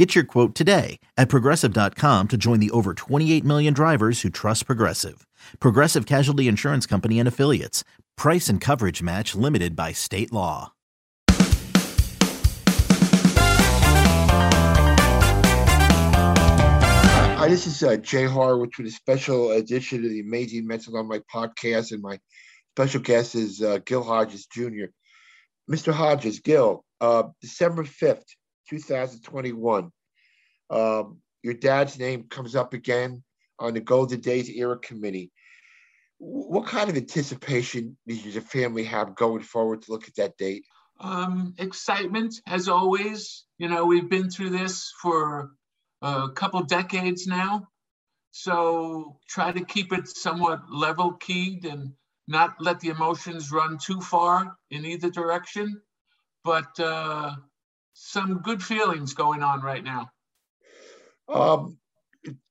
Get your quote today at progressive.com to join the over 28 million drivers who trust Progressive. Progressive Casualty Insurance Company and Affiliates. Price and coverage match limited by state law. Hi, this is uh, Jay Horwitz with a special edition of the Amazin' Mets Alumni podcast, and my special guest is uh, Gil Hodges Jr. Mr. Hodges, Gil, uh, December 5th, 2021. Um, your dad's name comes up again on the Golden Days Era Committee. What kind of anticipation does your family have going forward to look at that date? Um, excitement, as always. You know, we've been through this for a couple decades now. So try to keep it somewhat level keyed and not let the emotions run too far in either direction. But uh, some good feelings going on right now. Um,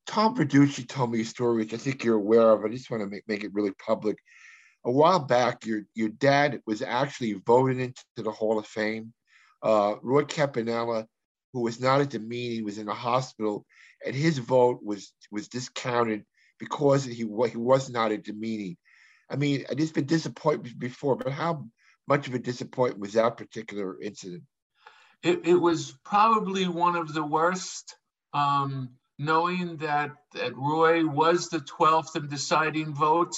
Tom Verducci told me a story, which I think you're aware of. I just want to make, make it really public. A while back, your your dad was actually voted into the Hall of Fame. Uh, Roy Campanella, who was not at the meeting, was in the hospital, and his vote was was discounted because he he was not at the meeting. I mean, there's been disappointments before, but how much of a disappointment was that particular incident? It, it was probably one of the worst um, knowing that, that Roy was the 12th and deciding vote.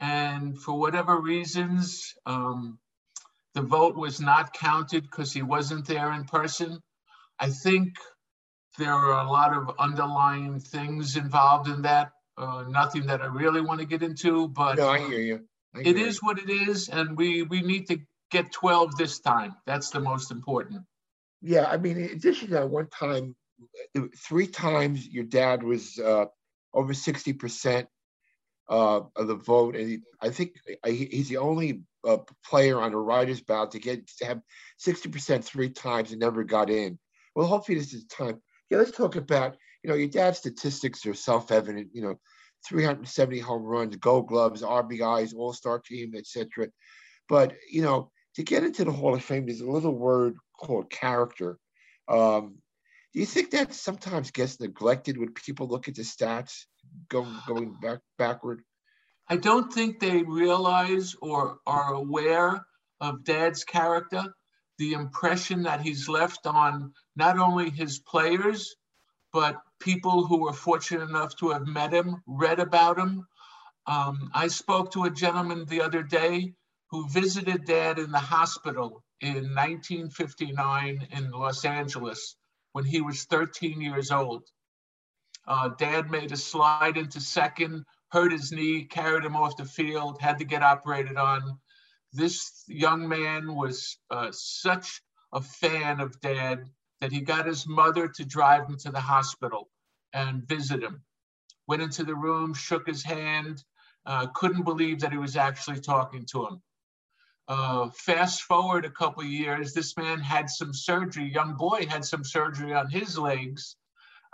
And for whatever reasons, um, the vote was not counted because he wasn't there in person. I think there are a lot of underlying things involved in that. Uh, nothing that I really want to get into, but no, I hear you. I hear it is you. what it is, and we we need to get 12 this time. That's the most important. Yeah, I mean, in addition to that, one time three times your dad was uh, over 60% uh, of the vote. And he, I think uh, he's the only uh, player on a writer's ballot to get to have 60% three times and never got in. Well, hopefully this is time. Yeah, let's talk about, you know, your dad's statistics are self-evident, you know, 370 home runs, gold gloves, RBIs, all-star team, etc. But, you know, to get into the Hall of Fame, there's a little word called character. Um, do you think that sometimes gets neglected when people look at the stats going going back backward? I don't think they realize or are aware of Dad's character, the impression that he's left on not only his players, but people who were fortunate enough to have met him, read about him. Um, I spoke to a gentleman the other day who visited Dad in the hospital in 1959 in Los Angeles when he was 13 years old. Uh, Dad made a slide into second, hurt his knee, carried him off the field, had to get operated on. This young man was uh, such a fan of Dad that he got his mother to drive him to the hospital and visit him. Went into the room, shook his hand, uh, couldn't believe that he was actually talking to him. Uh, fast forward a couple years, this man had some surgery. Young boy had some surgery on his legs.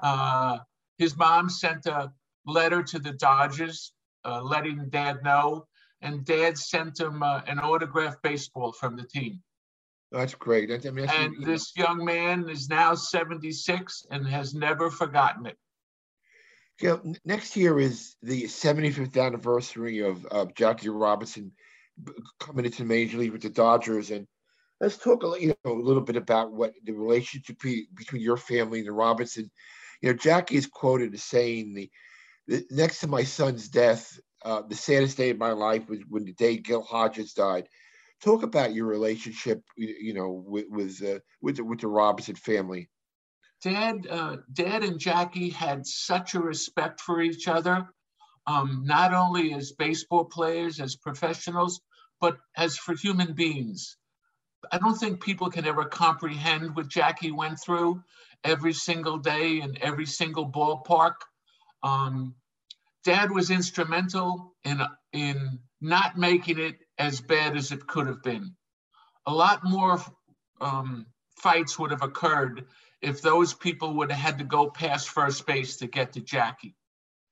Uh, his mom sent a letter to the Dodgers, uh, letting Dad know, and Dad sent him uh, an autographed baseball from the team. That's great. I mean, that's and this young man is now 76 and has never forgotten it. Yeah, next year is the 75th anniversary of, of Jackie Robinson coming into the Major League with the Dodgers. And let's talk a, you know, a little bit about what the relationship between your family and the Robinson. You know, Jackie is quoted as saying, the, the next to my son's death, uh, the saddest day of my life was when the day Gil Hodges died. Talk about your relationship, you know, with with uh, with, the, with the Robinson family. Dad, uh, Dad and Jackie had such a respect for each other um, not only as baseball players, as professionals, but as for human beings. I don't think people can ever comprehend what Jackie went through every single day in every single ballpark. Um, Dad was instrumental in in not making it as bad as it could have been. A lot more um, fights would have occurred if those people would have had to go past first base to get to Jackie.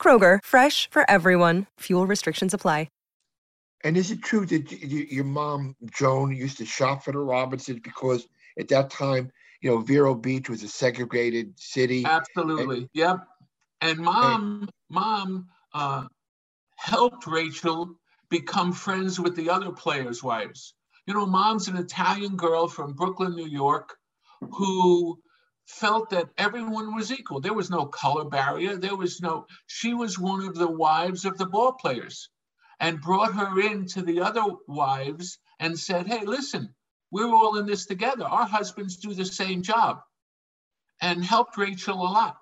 Kroger, fresh for everyone. Fuel restrictions apply. And is it true that your mom, Joan, used to shop for the Robinsons because at that time, you know, Vero Beach was a segregated city? Absolutely. And, yep. And mom, and, mom uh, helped Rachel become friends with the other players' wives. You know, mom's an Italian girl from Brooklyn, New York, who felt that everyone was equal. There was no color barrier. There was no, she was one of the wives of the ball players and brought her in to the other wives and said, Hey, listen, we're all in this together. Our husbands do the same job and helped Rachel a lot.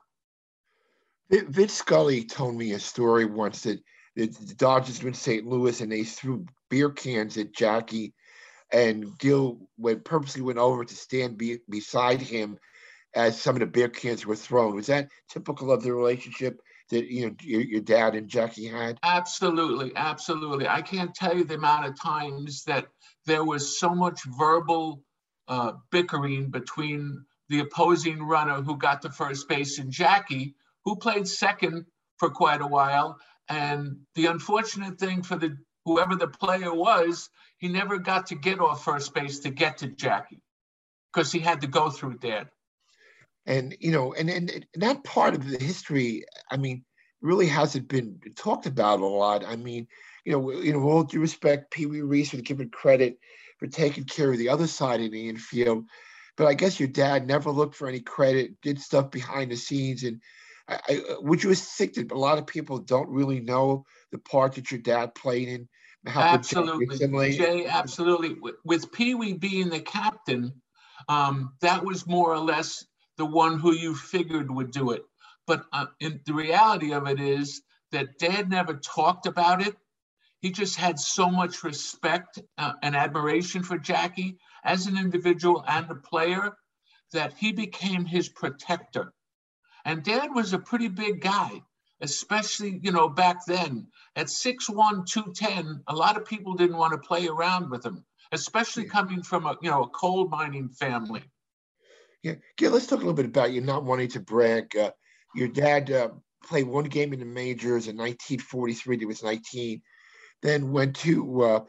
Vince Scully told me a story once that the Dodgers were in St. Louis and they threw beer cans at Jackie, and Gil went purposely went over to stand be, beside him as some of the beer cans were thrown. Was that typical of the relationship that you know your, your dad and Jackie had? Absolutely, absolutely. I can't tell you the amount of times that there was so much verbal uh, bickering between the opposing runner who got to first base and Jackie, who played second for quite a while. And the unfortunate thing for the whoever the player was, he never got to get off first base to get to Jackie because he had to go through dad and you know, and, and and that part of the history, I mean, really hasn't been talked about a lot. I mean, you know, you know, all due respect, Pee Wee Reese was given credit for taking care of the other side of the infield, but I guess your dad never looked for any credit, did stuff behind the scenes, and I, I, would you think that a lot of people don't really know the part that your dad played in? absolutely, Jay, absolutely. With, with Pee Wee being the captain, um, that was more or less the one who you figured would do it. But uh, in, the reality of it is that Dad never talked about it. He just had so much respect uh, and admiration for Jackie as an individual and a player that he became his protector. And Dad was a pretty big guy, especially, you know, back then. At 6'1, 210, a lot of people didn't want to play around with him, especially coming from a, you know, a coal mining family. Yeah, yeah. Let's talk a little bit about you not wanting to brag. Uh, your dad uh, played one game in the majors in 1943. He was 19. Then went to uh,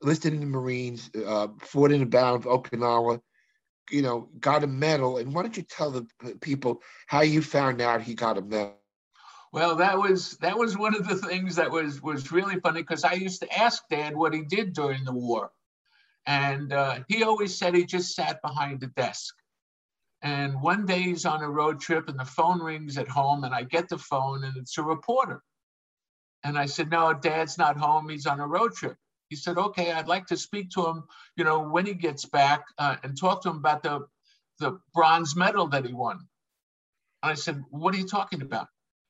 listed in the Marines, uh, fought in the Battle of Okinawa. You know, got a medal. And why don't you tell the people how you found out he got a medal? Well, that was that was one of the things that was was really funny because I used to ask Dad what he did during the war, and uh, he always said he just sat behind the desk. And one day he's on a road trip and the phone rings at home and I get the phone and it's a reporter. And I said, no, dad's not home. He's on a road trip. He said, okay, I'd like to speak to him, you know, when he gets back uh, and talk to him about the, the bronze medal that he won. And I said, what are you talking about?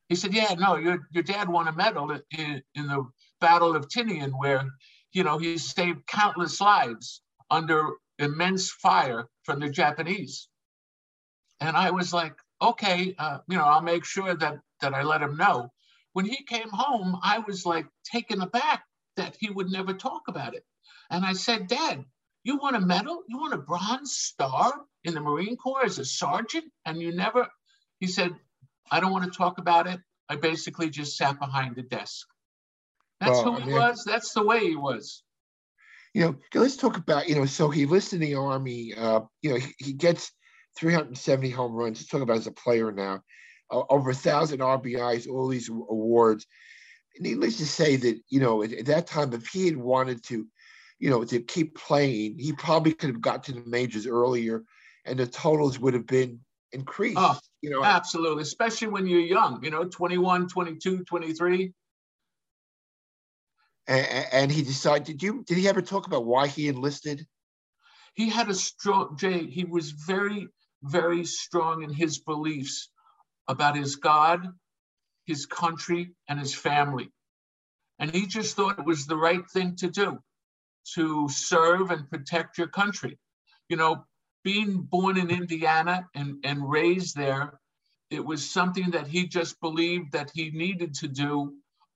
He said, yeah, no, your, your dad won a medal in, in the Battle of Tinian where, you know, he saved countless lives under immense fire from the Japanese. And I was like, okay, uh, you know, I'll make sure that that I let him know. When he came home, I was like taken aback that he would never talk about it. And I said, Dad, you want a medal? You want a bronze star in the Marine Corps as a sergeant? And you never, he said, I don't want to talk about it. I basically just sat behind the desk. That's well, who he was. That's the way he was. You know, let's talk about, you know, so he enlisted in the army. Uh, you know, he, he gets 370 home runs. Let's talk about as a player now. Uh, over a thousand RBIs, all these awards. Needless to say that, you know, at, at, that time, if he had wanted to, you know, to keep playing, he probably could have got to the majors earlier and the totals would have been increased. Oh, you know, absolutely. Especially when you're young, you know, 21, 22, 23. And, and he decided. Did you? Did he ever talk about why he enlisted? He had a strong Jay. He was very, very strong in his beliefs about his God, his country, and his family. And he just thought it was the right thing to do to serve and protect your country. You know, being born in Indiana and, and raised there, it was something that he just believed that he needed to do,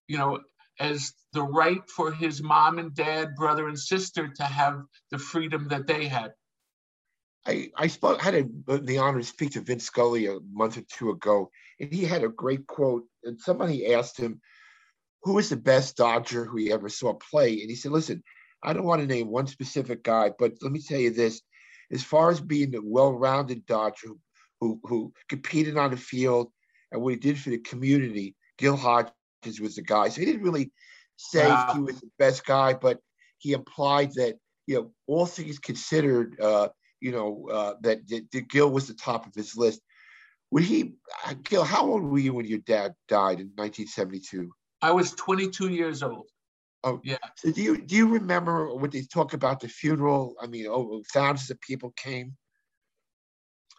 you know, as the right for his mom and dad, brother and sister to have the freedom that they had. I, I spoke, had a, the honor to speak to Vince Scully a month or two ago, and he had a great quote. And somebody asked him, Who is the best Dodger who he ever saw play? And he said, listen, I don't want to name one specific guy, but let me tell you this. As far as being a well-rounded Dodger who, who, who competed on the field and what he did for the community, Gil Hodges was the guy. So he didn't really say wow. he was the best guy, but he implied that, you know, all things considered, uh, you know, uh, that, that Gil was the top of his list. Would he, uh, Gil, how old were you when your dad died in 1972? I was 22 years old. Oh yeah. So do you do you remember when they talk about the funeral? I mean, oh, thousands of people came.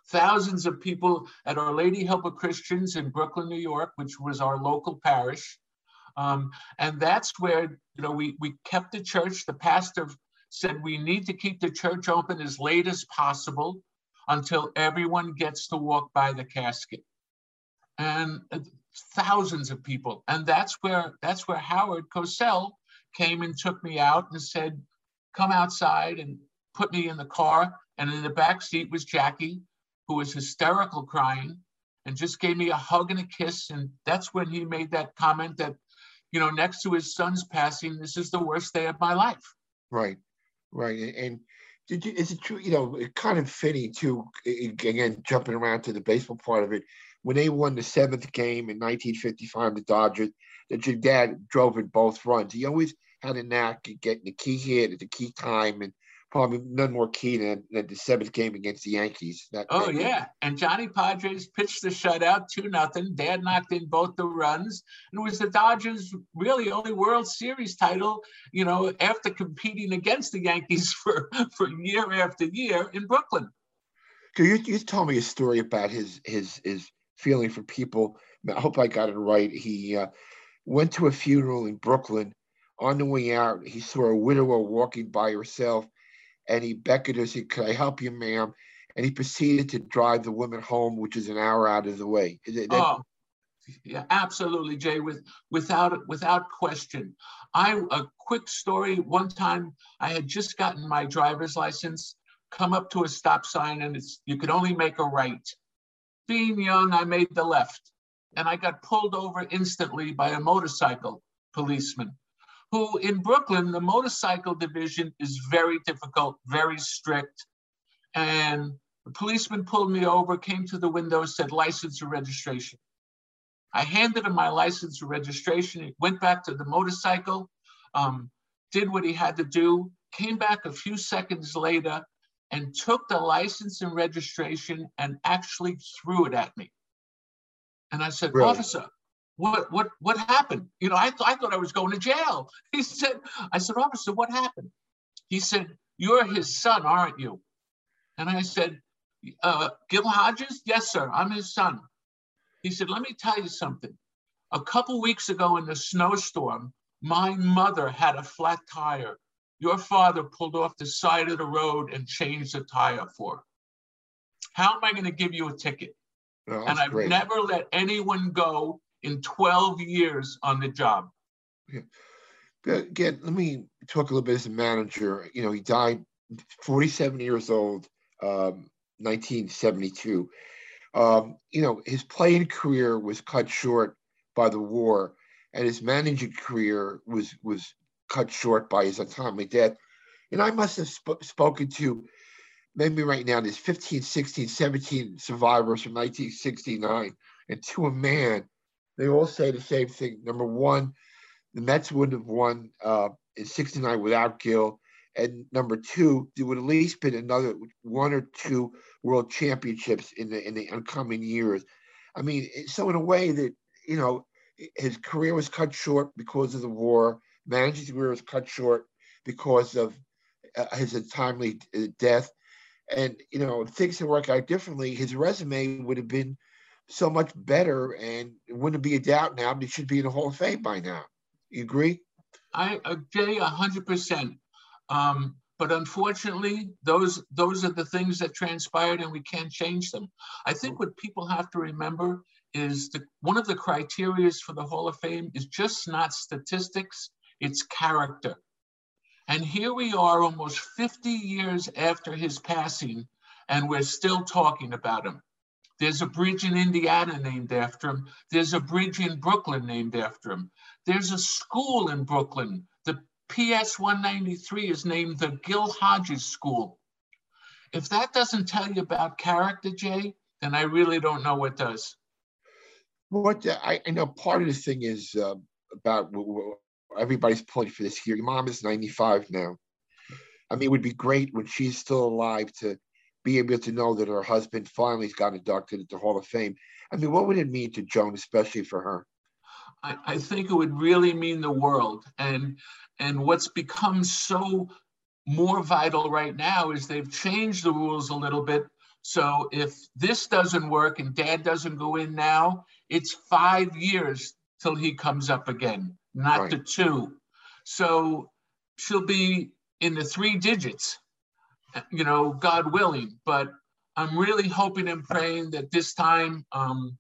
Thousands of people at Our Lady Help of Christians in Brooklyn, New York, which was our local parish, um, and that's where you know we we kept the church. The pastor said we need to keep the church open as late as possible until everyone gets to walk by the casket. And uh, thousands of people, and that's where that's where Howard Cosell came and took me out and said, "Come outside," and put me in the car. And in the back seat was Jackie, who was hysterical crying, and just gave me a hug and a kiss. And that's when he made that comment that, you know, next to his son's passing, this is the worst day of my life. Right, right, and. Did you, is it true? You know, it kind of fitting to again jumping around to the baseball part of it when they won the seventh game in 1955, the Dodgers, that your dad drove in both runs. He always had a knack at getting the key hit at the key time, and probably none more key than, than the seventh game against the Yankees. That, oh that yeah, and Johnny Podres pitched the shutout two nothing. Dad knocked in both the runs, and it was the Dodgers' really only World Series title. You know, after competing against the Yankees for for year after year in Brooklyn. Could you, you tell me a story about his his his feeling for people. I hope I got it right. He uh, went to a funeral in Brooklyn. On the way out, he saw a widower walking by herself, and he beckoned her. Said, "Could I help you, ma'am?" And he proceeded to drive the woman home, which is an hour out of the way. That, oh, yeah, absolutely, Jay. With without without question. I a quick story. One time, I had just gotten my driver's license. Come up to a stop sign, and it's you could only make a right being young, I made the left and I got pulled over instantly by a motorcycle policeman who in Brooklyn, the motorcycle division is very difficult, very strict. And the policeman pulled me over, came to the window, said license or registration. I handed him my license or registration. He went back to the motorcycle, um, did what he had to do, came back a few seconds later and took the license and registration and actually threw it at me. And I said, really? Officer, what what what happened? You know, I, th- I thought I was going to jail. He said, I said, Officer, what happened? He said, You're his son, aren't you? And I said, uh, Gil Hodges? Yes, sir, I'm his son. He said, Let me tell you something. A couple weeks ago in the snowstorm, my mother had a flat tire your father pulled off the side of the road and changed the tire for. her. How am I going to give you a ticket? Oh, and I've great. never let anyone go in 12 years on the job. Yeah. Again, let me talk a little bit as a manager. You know, he died 47 years old, um, 1972. Um, you know, his playing career was cut short by the war, and his managing career was was cut short by his untimely death. And I must have sp- spoken to maybe right now there's 15, 16, 17 survivors from 1969. And to a man, they all say the same thing. Number one, the Mets wouldn't have won uh, in 69 without Gil. And number two, there would at least been another one or two world championships in the in the upcoming years. I mean, so in a way that, you know, his career was cut short because of the war Manager's career was cut short because of uh, his untimely uh, death. And, you know, if things had worked out differently, his resume would have been so much better and it wouldn't be a doubt now, but he should be in the Hall of Fame by now. You agree? I agree a hundred percent. Um, but unfortunately, those those are the things that transpired, and we can't change them. I think what people have to remember is that one of the criterias for the Hall of Fame is just not statistics; it's character. And here we are, almost 50 years after his passing, and we're still talking about him. There's a bridge in Indiana named after him. There's a bridge in Brooklyn named after him. There's a school in Brooklyn. The PS 193 is named the Gil Hodges School. If that doesn't tell you about character, Jay, then I really don't know what does. What I, I know part of the thing is uh, about everybody's pulling for this here. Your mom is 95 now. I mean, it would be great when she's still alive to be able to know that her husband finally's got inducted into the Hall of Fame. I mean, what would it mean to Joan, especially for her? I, I think it would really mean the world. And and what's become so more vital right now is they've changed the rules a little bit. So if this doesn't work and dad doesn't go in now, it's five years till he comes up again, not right. the two. So she'll be in the three digits, you know, God willing. But I'm really hoping and praying that this time um,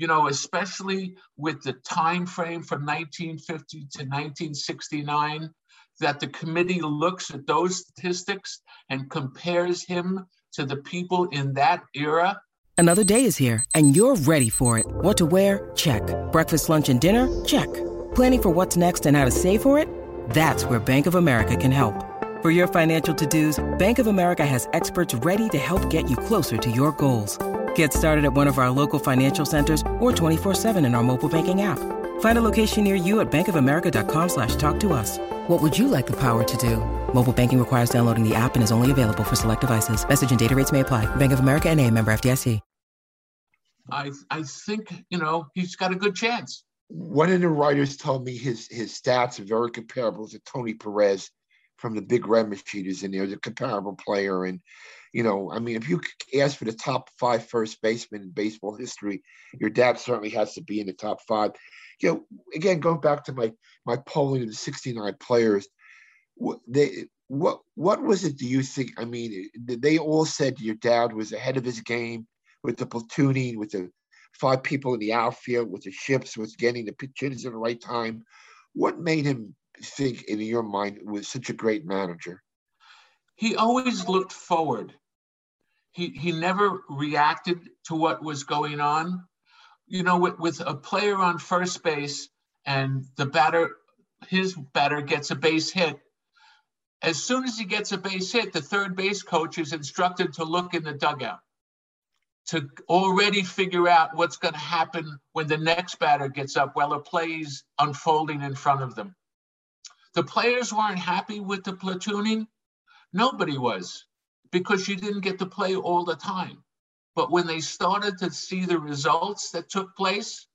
you know, especially with the time frame from 1950 to 1969, that the committee looks at those statistics and compares him to the people in that era. Another day is here, and you're ready for it. What to wear? Check. Breakfast, lunch, and dinner? Check. Planning for what's next and how to save for it? That's where Bank of America can help. For your financial to-dos, Bank of America has experts ready to help get you closer to your goals. Get started at one of our local financial centers or 24-7 in our mobile banking app. Find a location near you at bankofamerica.com slash talk to us. What would you like the power to do? Mobile banking requires downloading the app and is only available for select devices. Message and data rates may apply. Bank of America and a member FDIC. I, I think, you know, he's got a good chance. One of the writers told me his, his stats are very comparable to Tony Perez from the Big Red Machine is in there, the comparable player. And you know, I mean, if you ask for the top five first basemen in baseball history, your dad certainly has to be in the top five. You know, again, going back to my my polling of the 69 players, what they what what was it? Do you think? I mean, they all said your dad was ahead of his game with the platooning, with the five people in the outfield, with the ships, with getting the pitches at the right time. What made him think, in your mind, was such a great manager? He always looked forward he he never reacted to what was going on. You know, with, with a player on first base and the batter, his batter gets a base hit. As soon as he gets a base hit, the third base coach is instructed to look in the dugout to already figure out what's going to happen when the next batter gets up while a play is unfolding in front of them. The players weren't happy with the platooning. Nobody was because you didn't get to play all the time. But when they started to see the results that took place,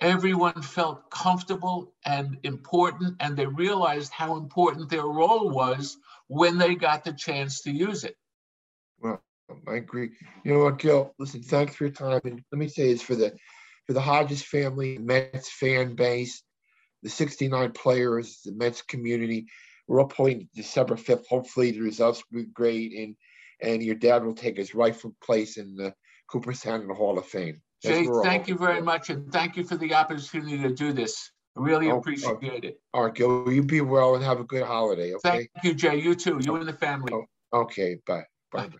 everyone felt comfortable and important, and they realized how important their role was when they got the chance to use it. Well, I agree. You know what, Gil? Listen, thanks for your time. And let me say this for the for the Hodges family, Mets fan base, the 69 players, the Mets community we're all playing December 5th. Hopefully the results will be great and and your dad will take his rightful place in the Cooperstown Hall of Fame. That's Jay, thank you very much and thank you for the opportunity to do this. I really oh, appreciate oh, it. All right, Gil, you be well and have a good holiday. Okay. Thank you, Jay. You too. You and the family. Oh, okay. Bye. Bye. bye.